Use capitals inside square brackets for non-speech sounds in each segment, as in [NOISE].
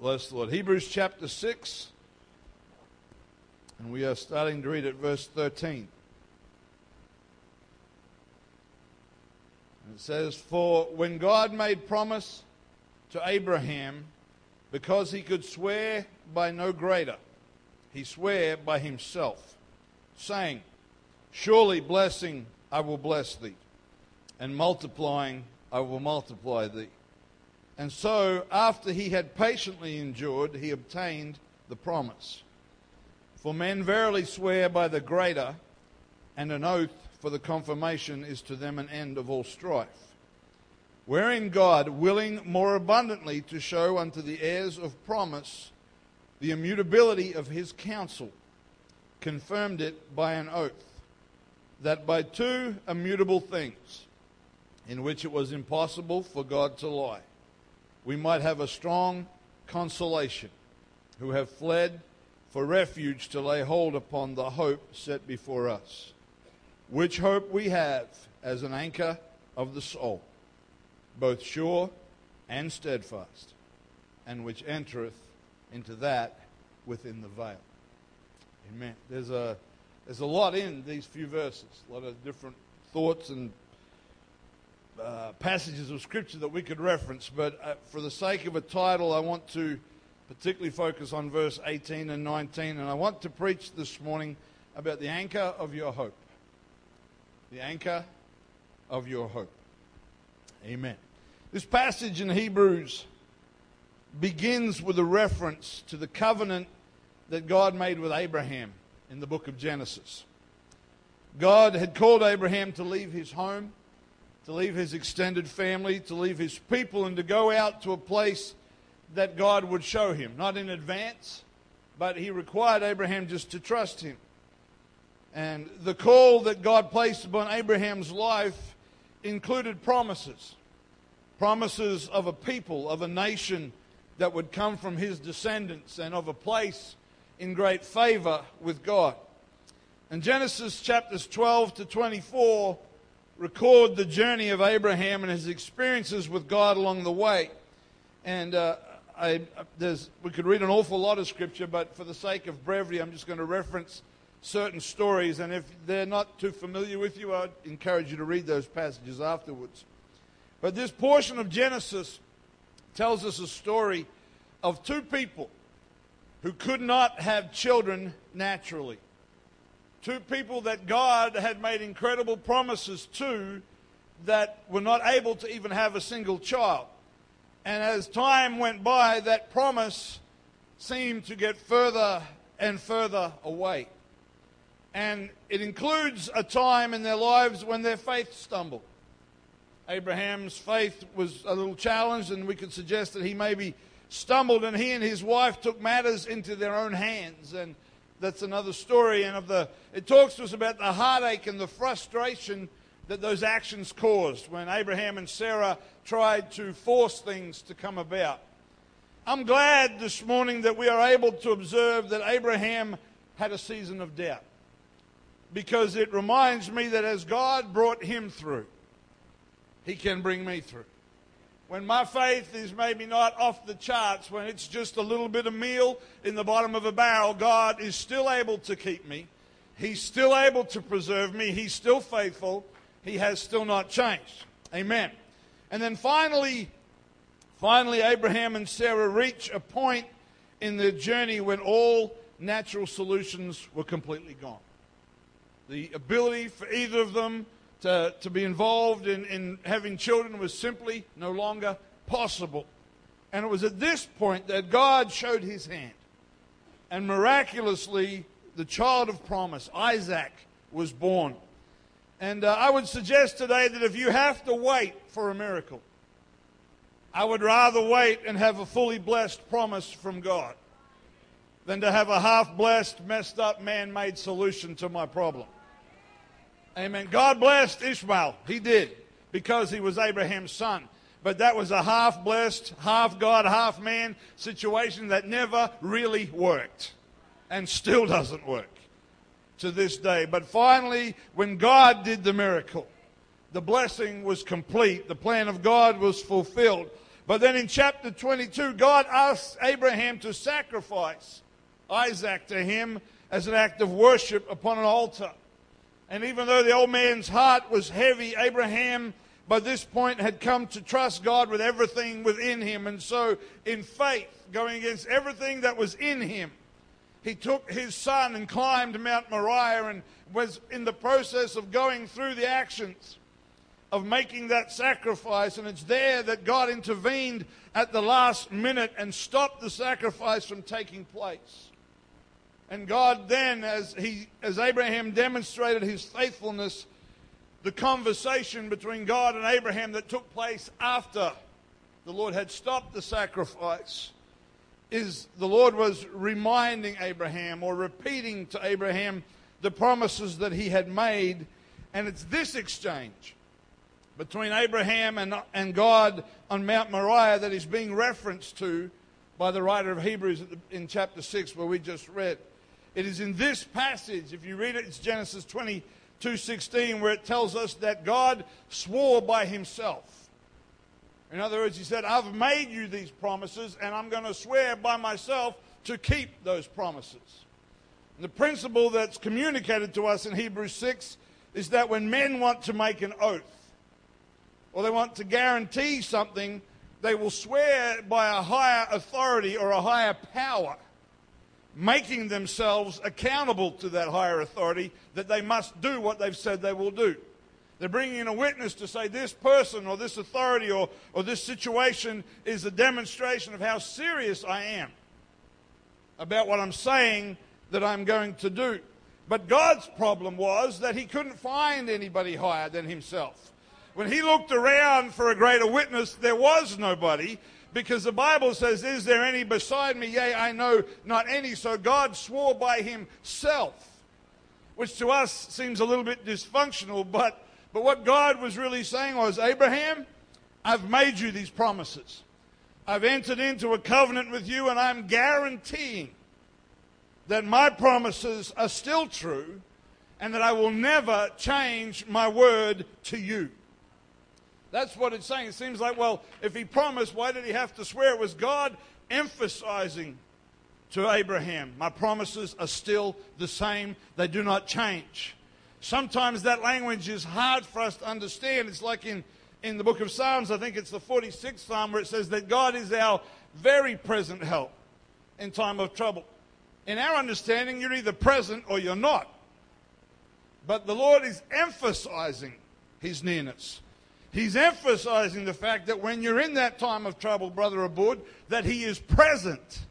Bless the Lord. Hebrews chapter 6, and we are starting to read at verse 13. It says, For when God made promise to Abraham, because he could swear by no greater, he sware by himself, saying, Surely blessing I will bless thee, and multiplying I will multiply thee. And so, after he had patiently endured, he obtained the promise. For men verily swear by the greater, and an oath for the confirmation is to them an end of all strife. Wherein God, willing more abundantly to show unto the heirs of promise the immutability of his counsel, confirmed it by an oath, that by two immutable things, in which it was impossible for God to lie, we might have a strong consolation who have fled for refuge to lay hold upon the hope set before us, which hope we have as an anchor of the soul, both sure and steadfast, and which entereth into that within the veil. Amen. There's a, there's a lot in these few verses, a lot of different thoughts and uh, passages of Scripture that we could reference, but uh, for the sake of a title, I want to particularly focus on verse 18 and 19, and I want to preach this morning about the anchor of your hope. The anchor of your hope. Amen. This passage in Hebrews begins with a reference to the covenant that God made with Abraham in the book of Genesis. God had called Abraham to leave his home to leave his extended family, to leave his people, and to go out to a place that God would show him. Not in advance, but he required Abraham just to trust him. And the call that God placed upon Abraham's life included promises promises of a people, of a nation that would come from his descendants, and of a place in great favor with God. In Genesis chapters 12 to 24, record the journey of Abraham and his experiences with God along the way. And uh, I, we could read an awful lot of scripture, but for the sake of brevity, I'm just going to reference certain stories. And if they're not too familiar with you, I'd encourage you to read those passages afterwards. But this portion of Genesis tells us a story of two people who could not have children naturally. Two people that God had made incredible promises to that were not able to even have a single child. And as time went by, that promise seemed to get further and further away. And it includes a time in their lives when their faith stumbled. Abraham's faith was a little challenged, and we could suggest that he maybe stumbled, and he and his wife took matters into their own hands. And that's another story. And of the, it talks to us about the heartache and the frustration that those actions caused when Abraham and Sarah tried to force things to come about. I'm glad this morning that we are able to observe that Abraham had a season of doubt because it reminds me that as God brought him through, he can bring me through when my faith is maybe not off the charts, when it's just a little bit of meal in the bottom of a barrel, God is still able to keep me. He's still able to preserve me. He's still faithful. He has still not changed. Amen. And then finally, finally, Abraham and Sarah reach a point in their journey when all natural solutions were completely gone. The ability for either of them to, to be involved in, in having children was simply no longer possible. And it was at this point that God showed his hand. And miraculously, the child of promise, Isaac, was born. And uh, I would suggest today that if you have to wait for a miracle, I would rather wait and have a fully blessed promise from God than to have a half blessed, messed up, man made solution to my problem. Amen. God blessed Ishmael. He did because he was Abraham's son. But that was a half blessed, half God, half man situation that never really worked and still doesn't work to this day. But finally, when God did the miracle, the blessing was complete. The plan of God was fulfilled. But then in chapter 22, God asks Abraham to sacrifice Isaac to him as an act of worship upon an altar. And even though the old man's heart was heavy, Abraham by this point had come to trust God with everything within him. And so, in faith, going against everything that was in him, he took his son and climbed Mount Moriah and was in the process of going through the actions of making that sacrifice. And it's there that God intervened at the last minute and stopped the sacrifice from taking place. And God then, as, he, as Abraham demonstrated his faithfulness, the conversation between God and Abraham that took place after the Lord had stopped the sacrifice is the Lord was reminding Abraham or repeating to Abraham the promises that he had made. And it's this exchange between Abraham and, and God on Mount Moriah that is being referenced to by the writer of Hebrews in chapter 6, where we just read. It is in this passage, if you read it, it's Genesis 22 16, where it tells us that God swore by himself. In other words, he said, I've made you these promises, and I'm going to swear by myself to keep those promises. And the principle that's communicated to us in Hebrews 6 is that when men want to make an oath, or they want to guarantee something, they will swear by a higher authority or a higher power making themselves accountable to that higher authority that they must do what they've said they will do. They're bringing in a witness to say this person or this authority or, or this situation is a demonstration of how serious I am about what I'm saying that I'm going to do. But God's problem was that he couldn't find anybody higher than himself. When he looked around for a greater witness, there was nobody because the Bible says, Is there any beside me? Yea, I know not any. So God swore by himself, which to us seems a little bit dysfunctional, but, but what God was really saying was, Abraham, I've made you these promises. I've entered into a covenant with you, and I'm guaranteeing that my promises are still true and that I will never change my word to you. That's what it's saying. It seems like, well, if he promised, why did he have to swear? It was God emphasizing to Abraham, my promises are still the same, they do not change. Sometimes that language is hard for us to understand. It's like in, in the book of Psalms, I think it's the 46th Psalm, where it says that God is our very present help in time of trouble. In our understanding, you're either present or you're not. But the Lord is emphasizing his nearness. He's emphasizing the fact that when you're in that time of trouble, Brother Abud, that He is present.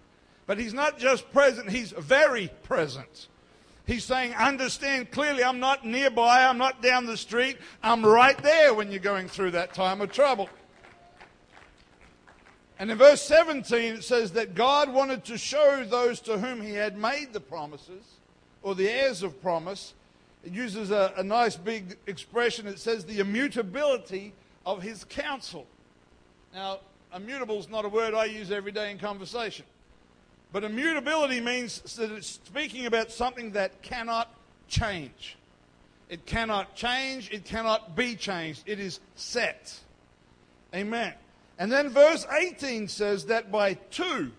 But He's not just present, He's very present. He's saying, understand clearly, I'm not nearby, I'm not down the street, I'm right there when you're going through that time of trouble. And in verse 17, it says that God wanted to show those to whom He had made the promises, or the heirs of promise, it uses a, a nice big expression. It says the immutability of his counsel. Now, immutable is not a word I use every day in conversation. But immutability means that it's speaking about something that cannot change. It cannot change, it cannot be changed. It is set. Amen. And then verse 18 says that by two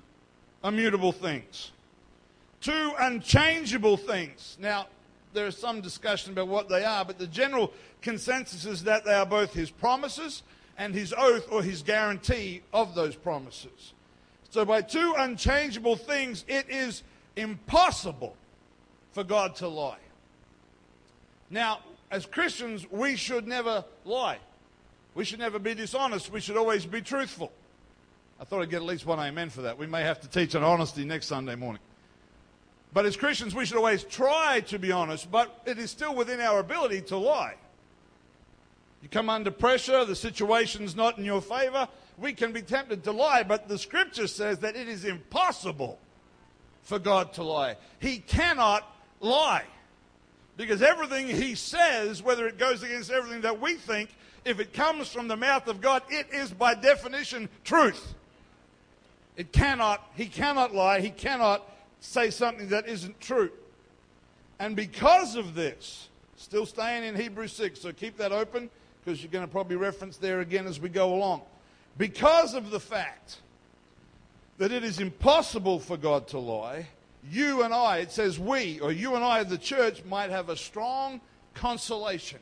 immutable things, two unchangeable things. Now, there is some discussion about what they are, but the general consensus is that they are both his promises and his oath or his guarantee of those promises. So, by two unchangeable things, it is impossible for God to lie. Now, as Christians, we should never lie. We should never be dishonest. We should always be truthful. I thought I'd get at least one amen for that. We may have to teach on honesty next Sunday morning. But as Christians, we should always try to be honest, but it is still within our ability to lie. You come under pressure, the situation's not in your favor, we can be tempted to lie, but the scripture says that it is impossible for God to lie. He cannot lie. Because everything he says, whether it goes against everything that we think, if it comes from the mouth of God, it is by definition truth. It cannot, he cannot lie, he cannot say something that isn't true. And because of this, still staying in Hebrews 6, so keep that open because you're going to probably reference there again as we go along. Because of the fact that it is impossible for God to lie, you and I, it says we, or you and I, of the church, might have a strong consolation,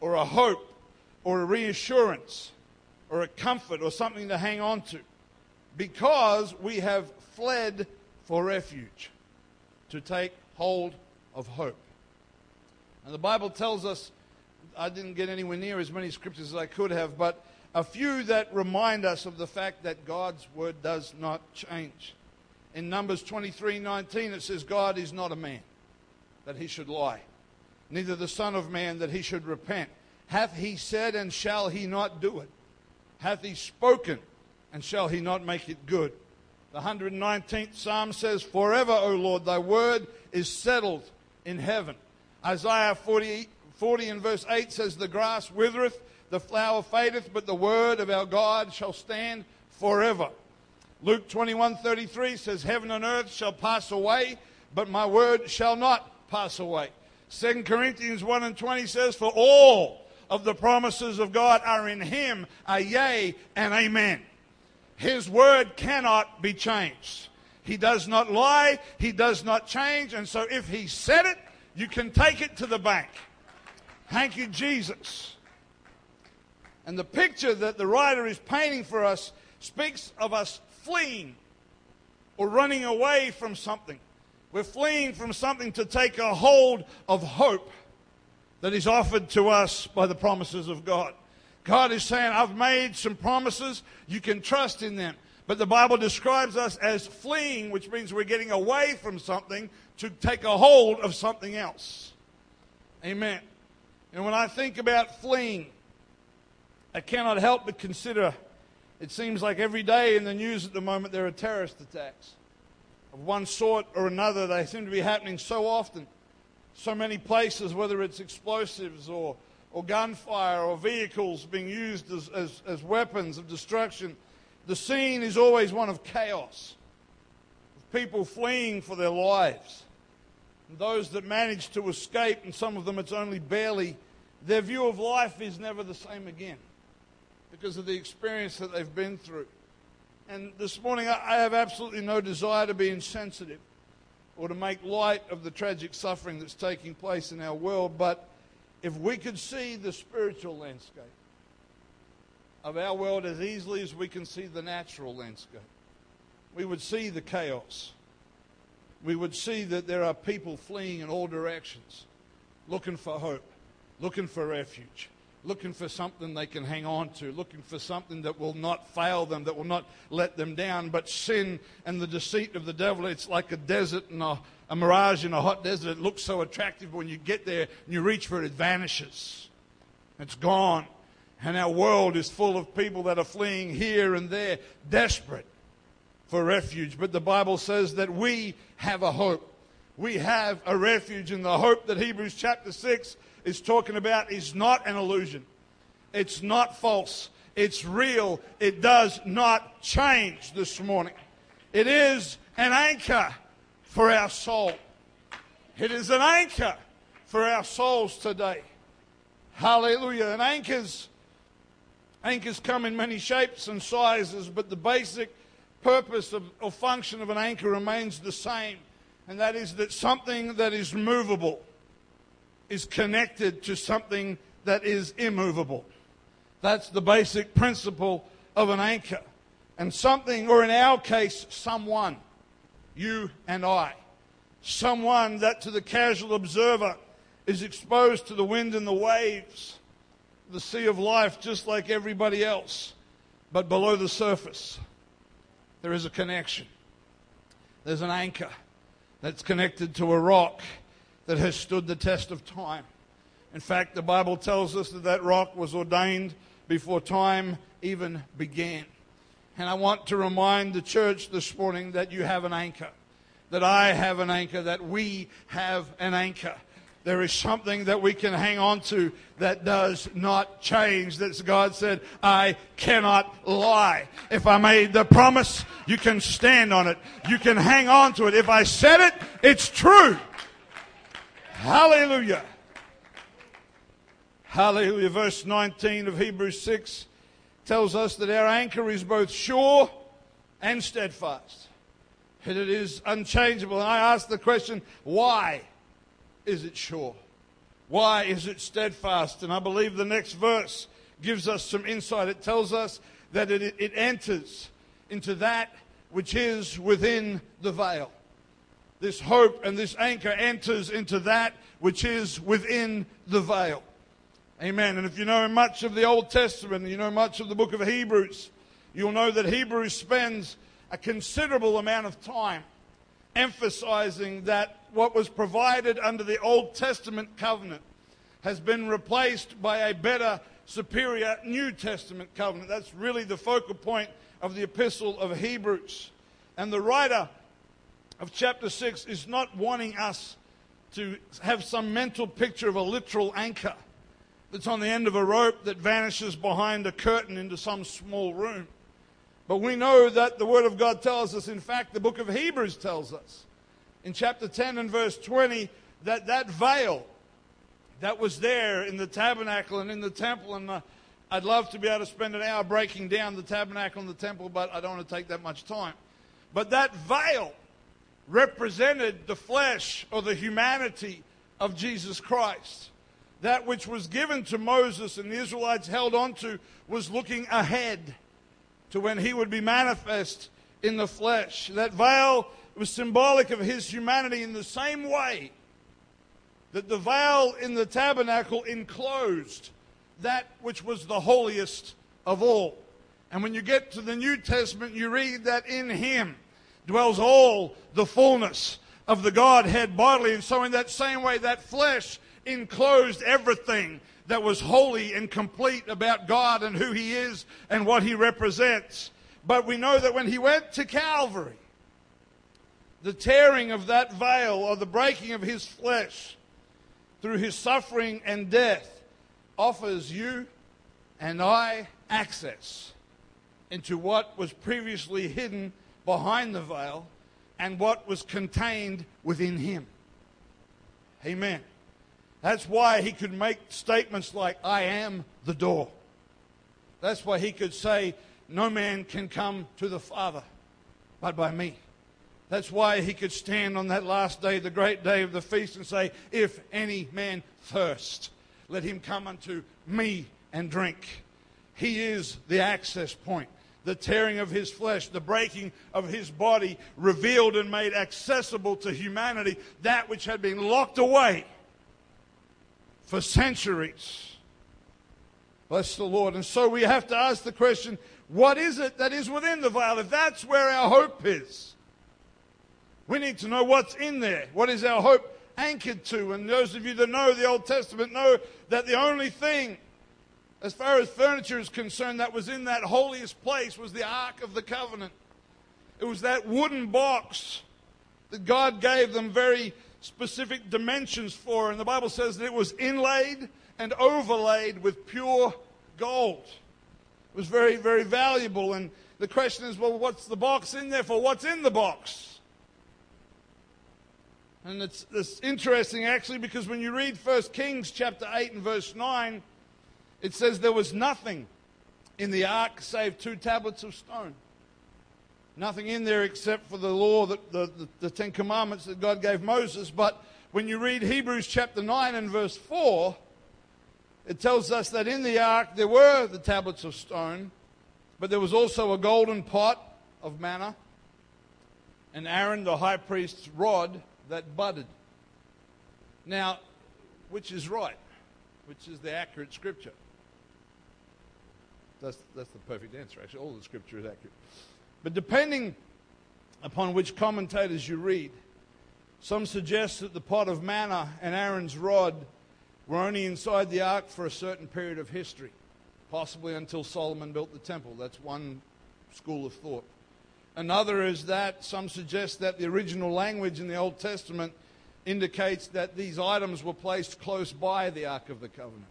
or a hope, or a reassurance, or a comfort, or something to hang on to, because we have fled for refuge to take hold of hope. And the Bible tells us, I didn't get anywhere near as many scriptures as I could have, but a few that remind us of the fact that God's word does not change. In Numbers 23:19 it says God is not a man that he should lie, neither the son of man that he should repent. Hath he said and shall he not do it? Hath he spoken and shall he not make it good? The 119th Psalm says, Forever, O Lord, thy word is settled in heaven. Isaiah 40, 40 and verse 8 says, The grass withereth, the flower fadeth, but the word of our God shall stand forever. Luke 21 33 says, Heaven and earth shall pass away, but my word shall not pass away. 2 Corinthians 1 and 20 says, For all of the promises of God are in him, a yea and amen. His word cannot be changed. He does not lie, he does not change, and so if he said it, you can take it to the bank. Thank you, Jesus. And the picture that the writer is painting for us speaks of us fleeing or running away from something. We're fleeing from something to take a hold of hope that is offered to us by the promises of God. God is saying, I've made some promises. You can trust in them. But the Bible describes us as fleeing, which means we're getting away from something to take a hold of something else. Amen. And when I think about fleeing, I cannot help but consider it seems like every day in the news at the moment there are terrorist attacks of one sort or another. They seem to be happening so often, so many places, whether it's explosives or, or gunfire or vehicles being used as, as, as weapons of destruction. The scene is always one of chaos, of people fleeing for their lives. And those that manage to escape, and some of them it's only barely, their view of life is never the same again because of the experience that they've been through. And this morning, I have absolutely no desire to be insensitive or to make light of the tragic suffering that's taking place in our world. But if we could see the spiritual landscape of our world as easily as we can see the natural landscape, we would see the chaos. We would see that there are people fleeing in all directions, looking for hope, looking for refuge looking for something they can hang on to, looking for something that will not fail them, that will not let them down. But sin and the deceit of the devil, it's like a desert and a, a mirage in a hot desert. It looks so attractive, when you get there and you reach for it, it vanishes. It's gone. And our world is full of people that are fleeing here and there, desperate for refuge. But the Bible says that we have a hope. We have a refuge, and the hope that Hebrews chapter 6 is talking about is not an illusion. It's not false. It's real. It does not change this morning. It is an anchor for our soul. It is an anchor for our souls today. Hallelujah. And anchors, anchors come in many shapes and sizes, but the basic purpose of, or function of an anchor remains the same. And that is that something that is movable is connected to something that is immovable. That's the basic principle of an anchor. And something, or in our case, someone, you and I, someone that to the casual observer is exposed to the wind and the waves, the sea of life, just like everybody else. But below the surface, there is a connection. There's an anchor that's connected to a rock that has stood the test of time. In fact, the Bible tells us that that rock was ordained before time even began. And I want to remind the church this morning that you have an anchor, that I have an anchor, that we have an anchor. There is something that we can hang on to that does not change. That God said, I cannot lie. If I made the promise, you can stand on it. You can hang on to it. If I said it, it's true. Hallelujah. Hallelujah. Verse 19 of Hebrews 6 tells us that our anchor is both sure and steadfast. And it is unchangeable. And I ask the question, why is it sure? Why is it steadfast? And I believe the next verse gives us some insight. It tells us that it, it enters into that which is within the veil. This hope and this anchor enters into that which is within the veil. Amen. And if you know much of the Old Testament, you know much of the book of Hebrews, you'll know that Hebrews spends a considerable amount of time emphasizing that what was provided under the Old Testament covenant has been replaced by a better, superior New Testament covenant. That's really the focal point of the epistle of Hebrews. And the writer of chapter 6 is not wanting us to have some mental picture of a literal anchor that's on the end of a rope that vanishes behind a curtain into some small room. But we know that the Word of God tells us, in fact, the book of Hebrews tells us in chapter 10 and verse 20, that that veil that was there in the tabernacle and in the temple, and uh, I'd love to be able to spend an hour breaking down the tabernacle and the temple, but I don't want to take that much time. But that veil represented the flesh or the humanity of Jesus Christ. That which was given to Moses and the Israelites held on to was looking ahead to when he would be manifest in the flesh. That veil was symbolic of his humanity in the same way that the veil in the tabernacle enclosed that which was the holiest of all. And when you get to the New Testament, you read that in him dwells all the fullness of the Godhead bodily. And so, in that same way, that flesh enclosed everything that was holy and complete about God and who He is and what He represents. But we know that when He went to Calvary, the tearing of that veil or the breaking of His flesh through His suffering and death offers you and I access into what was previously hidden behind the veil and what was contained within Him. Amen. That's why he could make statements like, I am the door. That's why he could say, No man can come to the Father but by me. That's why he could stand on that last day, the great day of the feast, and say, If any man thirst, let him come unto me and drink. He is the access point. The tearing of his flesh, the breaking of his body, revealed and made accessible to humanity that which had been locked away for centuries. Bless the Lord. And so we have to ask the question what is it that is within the veil? If that's where our hope is, we need to know what's in there. What is our hope anchored to? And those of you that know the Old Testament know that the only thing, as far as furniture is concerned, that was in that holiest place was the Ark of the Covenant. It was that wooden box that God gave them very specific dimensions for. And the Bible says that it was inlaid and overlaid with pure gold. It was very, very valuable. And the question is, well, what's the box in there for? What's in the box? And it's, it's interesting actually because when you read 1 Kings chapter 8 and verse 9, it says there was nothing in the ark save two tablets of stone. Nothing in there except for the law, that, the, the, the Ten Commandments that God gave Moses. But when you read Hebrews chapter 9 and verse 4, it tells us that in the ark there were the tablets of stone, but there was also a golden pot of manna, and Aaron the high priest's rod that budded. Now, which is right? Which is the accurate scripture? That's, that's the perfect answer, actually. All the scripture is accurate. But depending upon which commentators you read, some suggest that the pot of manna and Aaron's rod were only inside the ark for a certain period of history, possibly until Solomon built the temple. That's one school of thought. Another is that some suggest that the original language in the Old Testament indicates that these items were placed close by the Ark of the Covenant.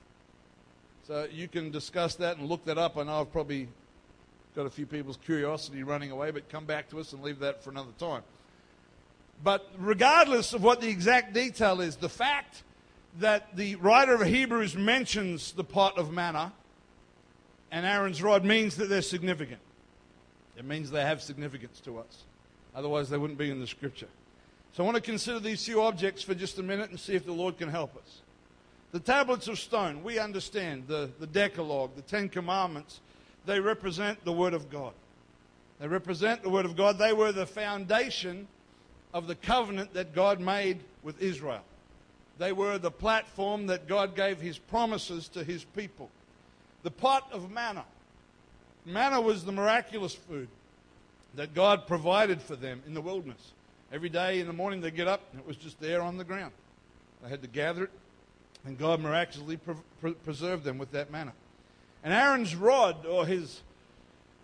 So you can discuss that and look that up. I know I've probably got a few people's curiosity running away, but come back to us and leave that for another time. But regardless of what the exact detail is, the fact that the writer of Hebrews mentions the pot of manna and Aaron's rod means that they're significant. It means they have significance to us. Otherwise, they wouldn't be in the scripture. So I want to consider these few objects for just a minute and see if the Lord can help us. The tablets of stone, we understand the, the Decalogue, the Ten Commandments, they represent the Word of God. They represent the Word of God. They were the foundation of the covenant that God made with Israel. They were the platform that God gave His promises to His people. The pot of manna. Manna was the miraculous food that God provided for them in the wilderness. Every day in the morning they get up and it was just there on the ground. They had to gather it, and God miraculously pre- pre- preserved them with that manna. And Aaron's rod, or his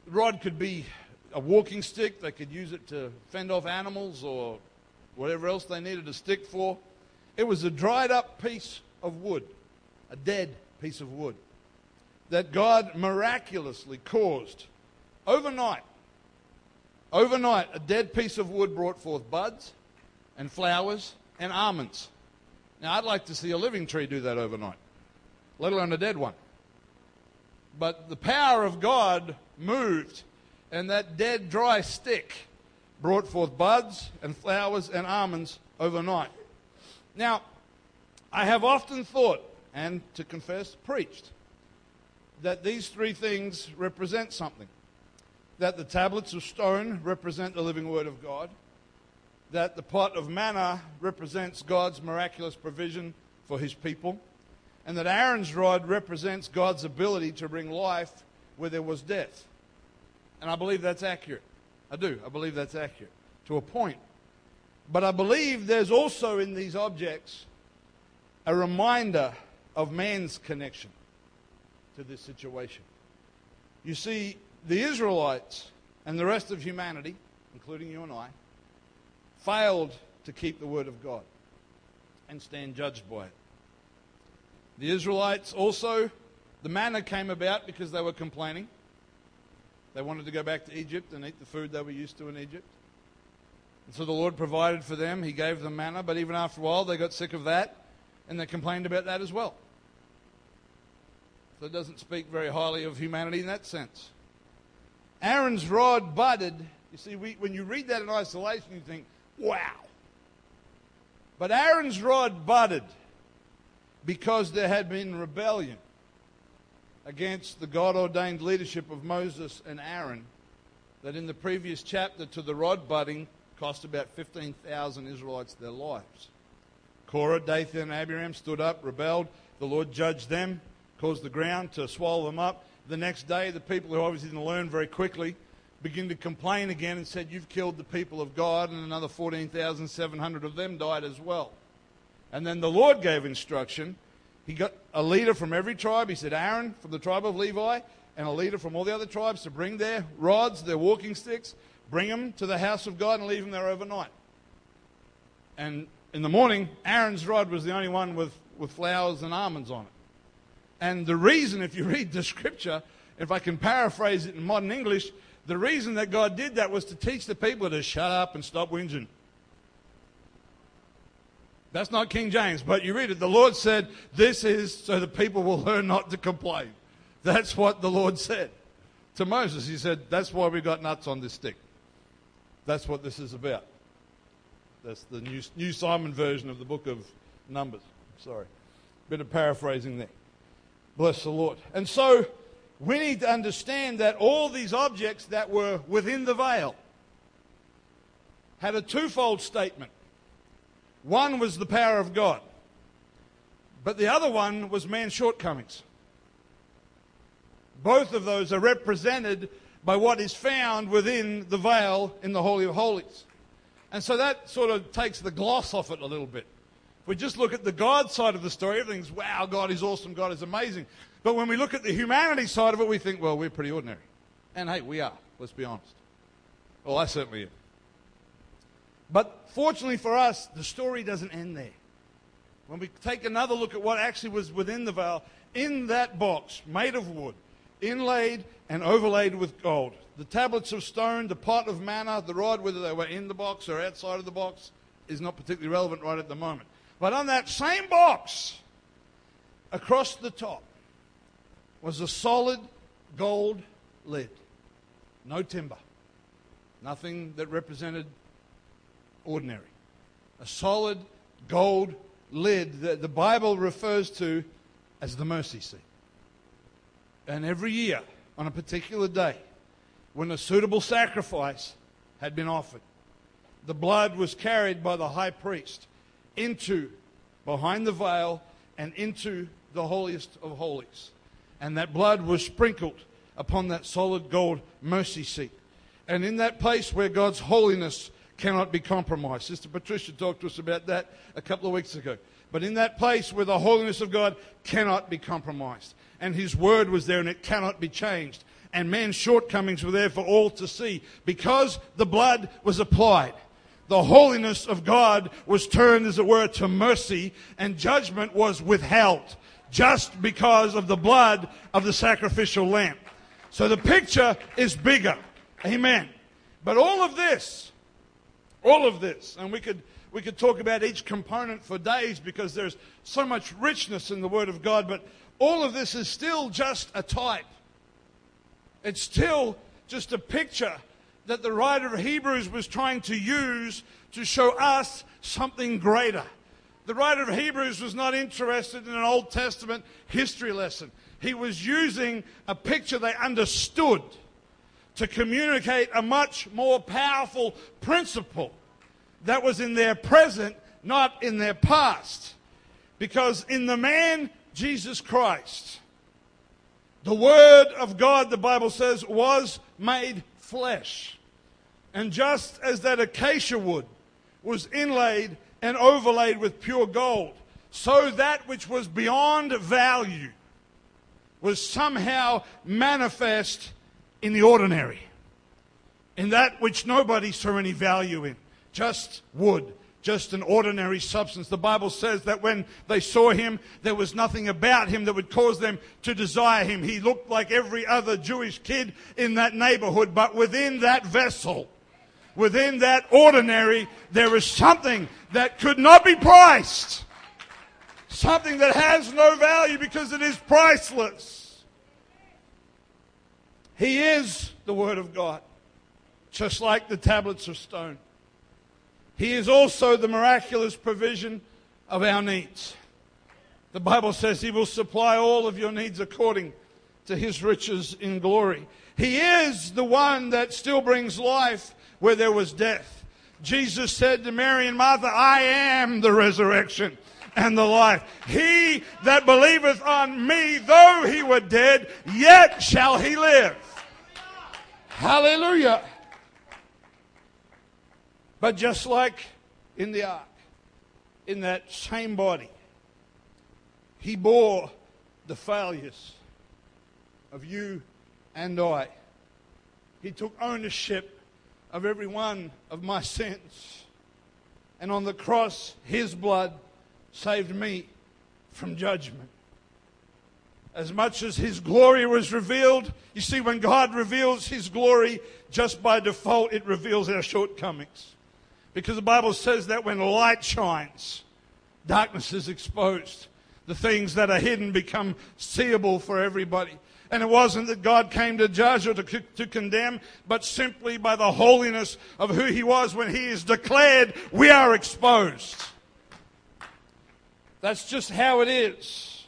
rod, could be a walking stick. They could use it to fend off animals or whatever else they needed a stick for. It was a dried up piece of wood, a dead piece of wood, that God miraculously caused overnight. Overnight, a dead piece of wood brought forth buds and flowers and almonds. Now, I'd like to see a living tree do that overnight, let alone a dead one. But the power of God moved, and that dead, dry stick brought forth buds and flowers and almonds overnight. Now, I have often thought, and to confess, preached, that these three things represent something. That the tablets of stone represent the living word of God, that the pot of manna represents God's miraculous provision for his people, and that Aaron's rod represents God's ability to bring life where there was death. And I believe that's accurate. I do. I believe that's accurate to a point. But I believe there's also in these objects a reminder of man's connection this situation. You see, the Israelites and the rest of humanity, including you and I, failed to keep the word of God and stand judged by it. The Israelites also, the manna came about because they were complaining. They wanted to go back to Egypt and eat the food they were used to in Egypt. And so the Lord provided for them. He gave them manna, but even after a while, they got sick of that and they complained about that as well. So it doesn't speak very highly of humanity in that sense. Aaron's rod budded. You see, we, when you read that in isolation, you think, wow. But Aaron's rod budded because there had been rebellion against the God ordained leadership of Moses and Aaron, that in the previous chapter to the rod budding cost about 15,000 Israelites their lives. Korah, Dathan, and Abiram stood up, rebelled. The Lord judged them, caused the ground to swallow them up. The next day, the people who obviously didn't learn very quickly began to complain again and said, You've killed the people of God, and another 14,700 of them died as well. And then the Lord gave instruction. He got a leader from every tribe. He said, Aaron from the tribe of Levi, and a leader from all the other tribes to bring their rods, their walking sticks, bring them to the house of God and leave them there overnight. And in the morning, Aaron's rod was the only one with, with flowers and almonds on it. And the reason, if you [LAUGHS] read the scripture, if I can paraphrase it in modern English, the reason that God did that was to teach the people to shut up and stop whinging. That's not King James, but you read it. The Lord said, This is so the people will [LAUGHS] learn not to complain. That's what the Lord said to Moses. He said, That's why we got nuts on this stick. That's what this is about. That's the new, new Simon version of the book of Numbers. Sorry. Bit of paraphrasing there. Bless the Lord. And so we need to understand that all these objects that were within the veil had a twofold statement. One was the power of God, but the other one was man's shortcomings. Both of those are represented by what is found within the veil in the Holy of Holies. And so that sort of takes the gloss off it a little bit. We just look at the God side of the story, everything's, wow, God is awesome, God is amazing. But when we look at the humanity side of it, we think, well, we're pretty ordinary. And hey, we are, let's be honest. Well, I certainly am. But fortunately for us, the story doesn't end there. When we take another look at what actually was within the veil, in that box, made of wood, inlaid and overlaid with gold, the tablets of stone, the pot of manna, the rod, whether they were in the box or outside of the box, is not particularly relevant right at the moment. But on that same box, across the top, was a solid gold lid. No timber. Nothing that represented ordinary. A solid gold lid that the Bible refers to as the mercy seat. And every year, on a particular day, when a suitable sacrifice had been offered, the blood was carried by the high priest into behind the veil and into the holiest of holies. And that blood was sprinkled upon that solid gold mercy seat. And in that place where God's holiness cannot be compromised. Sister Patricia talked to us about that a couple of weeks ago. But in that place where the holiness of God cannot be compromised, and His word was there and it cannot be changed, and man's shortcomings were there for all to see, because the blood was applied. The holiness of God was turned, as it were, to mercy, and judgment was withheld just because of the blood of the sacrificial lamb. So the picture is bigger. Amen. But all of this, all of this, and we could we could talk about each component for days because there's so much richness in the Word of God, but all of this is still just a type. It's still just a picture that the writer of Hebrews was trying to use to show us something greater. The writer of Hebrews was not interested in an Old Testament history lesson. He was using a picture they understood to communicate a much more powerful principle that was in their present, not in their past. Because in the man, Jesus Christ, the Word of God, the Bible says, was made flesh. And just as that acacia wood was inlaid and overlaid with pure gold, so that which was beyond value was somehow manifest in the ordinary, in that which nobody saw any value in, just wood, just an ordinary substance. The Bible says that when they saw him, there was nothing about him that would cause them to desire him. He looked like every other Jewish kid in that neighborhood, but within that vessel, within that ordinary, there is something that could not be priced. Something that has no value because it is priceless. He is the Word of God, just like the tablets of stone. He is also the miraculous provision of our needs. The Bible says He will supply all of your needs according to His riches in glory. He is the one that still brings life where there was death. Jesus said to Mary and Martha, I am the resurrection and the life. He that believeth on me, though he were dead, yet shall he live. Hallelujah. But just like in the ark, in that same body, he bore the failures of you and I. He took ownership of every one of my sins. And on the cross, his blood saved me from judgment as much as his glory was revealed. You see, when God reveals his glory, just by default, it reveals our shortcomings. Because the Bible says that when light shines, darkness is exposed. The things that are hidden become seeable for everybody. And it wasn't that God came to judge or to, to condemn, but simply by the holiness of who He was when He is declared, we are exposed. That's just how it is.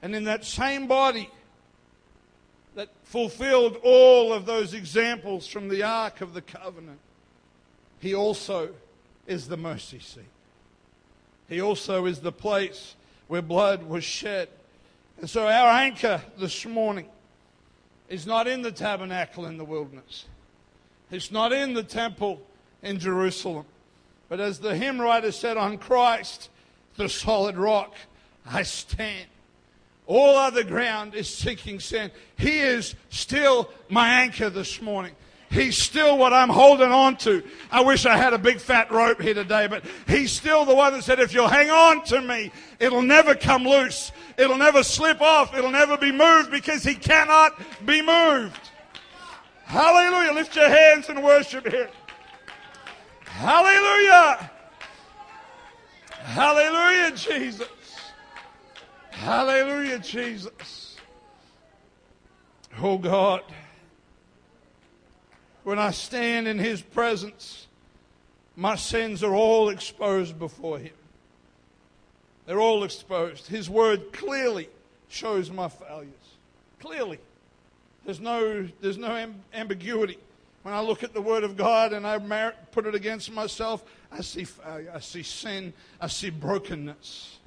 And in that same body that fulfilled all of those examples from the Ark of the Covenant, he also is the mercy seat. He also is the place where blood was shed. And so our anchor this morning is not in the tabernacle in the wilderness. It's not in the temple in Jerusalem. But as the hymn writer said, on Christ, the solid rock, I stand. All other ground is sinking sand. He is still my anchor this morning. He's still what I'm holding on to. I wish I had a big fat rope here today, but he's still the one that said, if you'll hang on to me, it'll never come loose. It'll never slip off. It'll never be moved because he cannot be moved. Hallelujah. Lift your hands and worship him. Hallelujah. Hallelujah, Jesus. Hallelujah, Jesus. Oh God, when I stand in His presence, my sins are all exposed before Him. They're all exposed. His Word clearly shows my failures. Clearly. There's no, there's no ambiguity. When I look at the Word of God and I put it against myself, I see failure, I see sin, I see brokenness.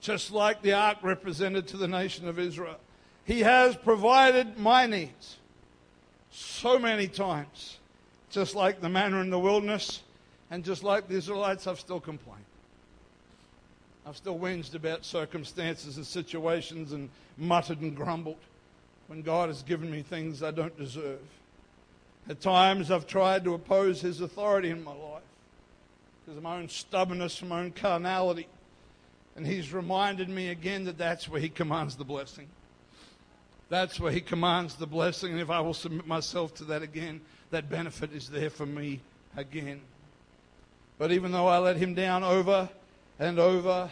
Just like the ark represented to the nation of Israel. He has provided my needs so many times. Just like the manna in the wilderness, and just like the Israelites, I've still complained. I've still whinged about circumstances and situations and muttered and grumbled when God has given me things I don't deserve. At times I've tried to oppose His authority in my life because of my own stubbornness, my own carnality. And He's reminded me again that that's where He commands the blessing. That's where He commands the blessing. And if I will submit myself to that again, that benefit is there for me again. But even though I let Him down over and over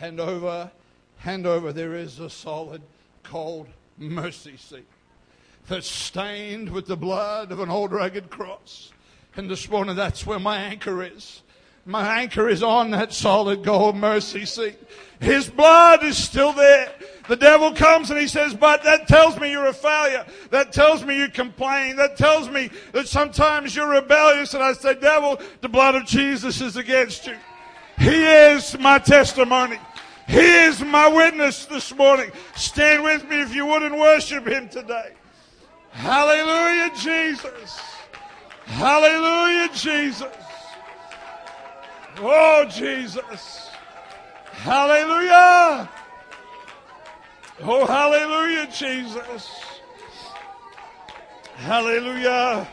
and over and over, there is a solid, cold mercy seat that's stained with the blood of an old rugged cross. And this morning, that's where my anchor is. My anchor is on that solid gold mercy seat. His blood is still there. The devil comes and he says, but that tells me you're a failure. That tells me you complain. That tells me that sometimes you're rebellious. And I say, devil, the blood of Jesus is against you. He is my testimony. He is my witness this morning. Stand with me if you would and worship him today. Hallelujah, Jesus. Hallelujah, Jesus. Oh, Jesus. Hallelujah. Oh, hallelujah, Jesus. Hallelujah.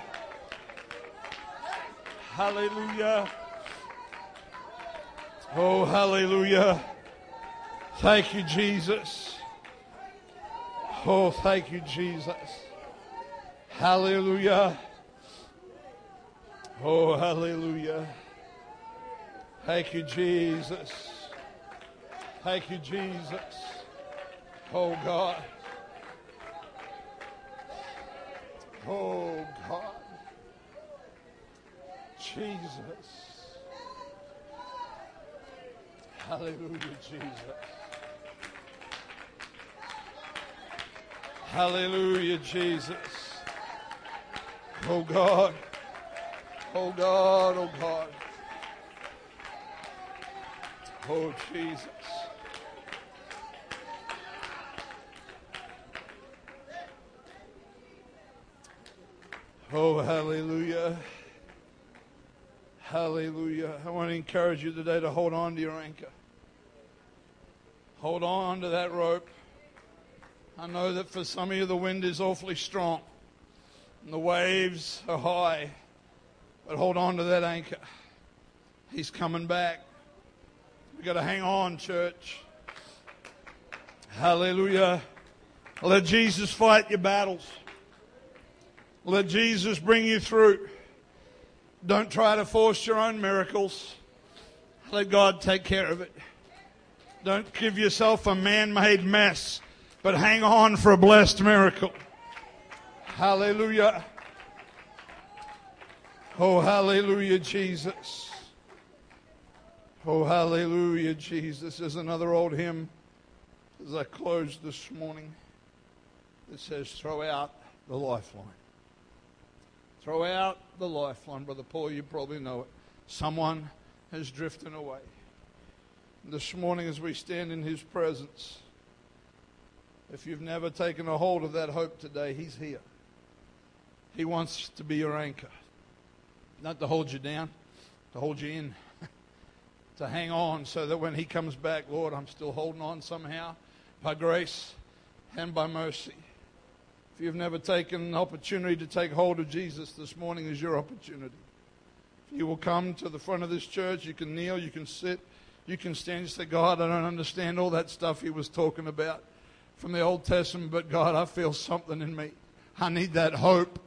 Hallelujah. Oh, hallelujah. Thank you, Jesus. Oh, thank you, Jesus. Hallelujah. Oh, hallelujah. Thank you, Jesus. Thank you, Jesus. Oh, God. Oh, God. Jesus. Hallelujah, Jesus. Hallelujah, Jesus. Oh God. Oh God, oh God. Oh Jesus. Oh, hallelujah. Hallelujah. I want to encourage you today to hold on to your anchor. Hold on to that rope. I know that for some of you the wind is awfully strong and the waves are high, but hold on to that anchor. He's coming back. We've got to hang on, church. Hallelujah. Let Jesus fight your battles. Let Jesus bring you through. Don't try to force your own miracles. Let God take care of it. Don't give yourself a man made mess but hang on for a blessed miracle. Hallelujah. Oh, hallelujah, Jesus. Oh, hallelujah, Jesus. There's another old hymn as I close this morning that says, Throw out the lifeline. Throw out the lifeline. Brother Paul, you probably know it. Someone has drifted away. This morning, as we stand in his presence, if you've never taken a hold of that hope today, He's here. He wants to be your anchor, not to hold you down, to hold you in, [LAUGHS] to hang on so that when He comes back, Lord, I'm still holding on somehow by grace and by mercy. If you've never taken an opportunity to take hold of Jesus, this morning is your opportunity. If you will come to the front of this church, you can kneel, you can sit, you can stand and say, God, I don't understand all that stuff he was talking about from the Old Testament, but God, I feel something in me. I need that hope.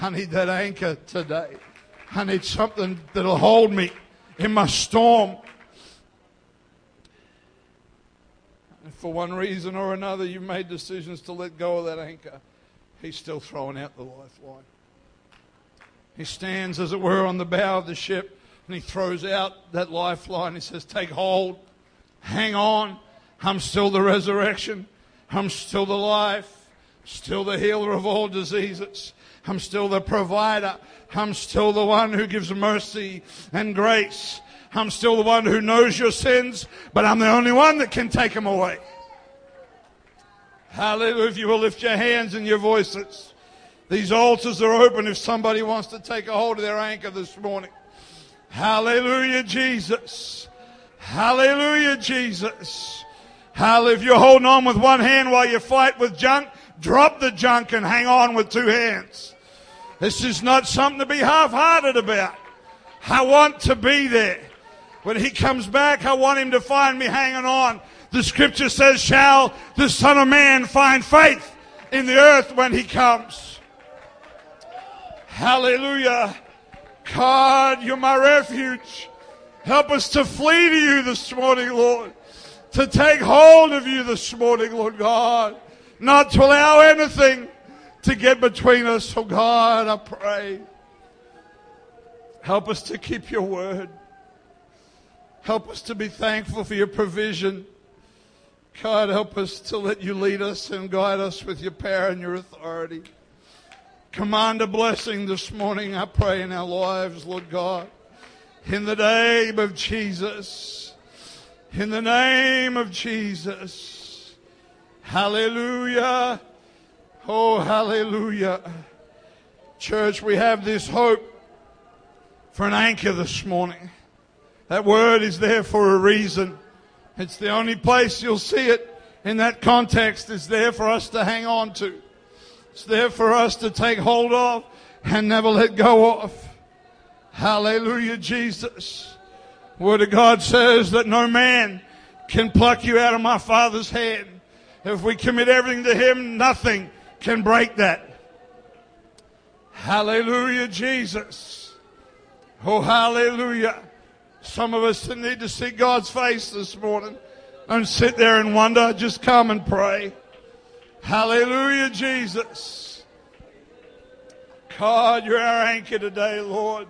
I need that anchor today. I need something that'll hold me in my storm. And for one reason or another, you've made decisions to let go of that anchor. He's still throwing out the lifeline. He stands, as it were, on the bow of the ship and he throws out that lifeline. He says, Take hold, hang on. I'm still the resurrection. I'm still the life, still the healer of all diseases. I'm still the provider. I'm still the one who gives mercy and grace. I'm still the one who knows your sins, but I'm the only one that can take them away. Hallelujah. If you will lift your hands and your voices. These altars are open if somebody wants to take a hold of their anchor this morning. Hallelujah, Jesus. Hallelujah, Jesus. Hallelujah. If you're holding on with one hand while you fight with junk, drop the junk and hang on with two hands. This is not something to be half-hearted about. I want to be there. When he comes back, I want him to find me hanging on. The scripture says, shall the son of man find faith in the earth when he comes? Hallelujah. God, you're my refuge. Help us to flee to you this morning, Lord. To take hold of you this morning, Lord God. Not to allow anything to get between us. Oh God, I pray. Help us to keep your word. Help us to be thankful for your provision. God, help us to let you lead us and guide us with your power and your authority. Command a blessing this morning, I pray, in our lives, Lord God. In the name of Jesus. In the name of Jesus. Hallelujah. Oh, hallelujah. Church, we have this hope for an anchor this morning. That word is there for a reason. It's the only place you'll see it in that context. It's there for us to hang on to. It's there for us to take hold of and never let go of. Hallelujah, Jesus. Word of God says that no man can pluck you out of my Father's hand. If we commit everything to Him, nothing can break that. Hallelujah, Jesus. Oh, hallelujah. Some of us need to see God's face this morning. Don't sit there and wonder. Just come and pray. Hallelujah, Jesus. God, you're our anchor today, Lord.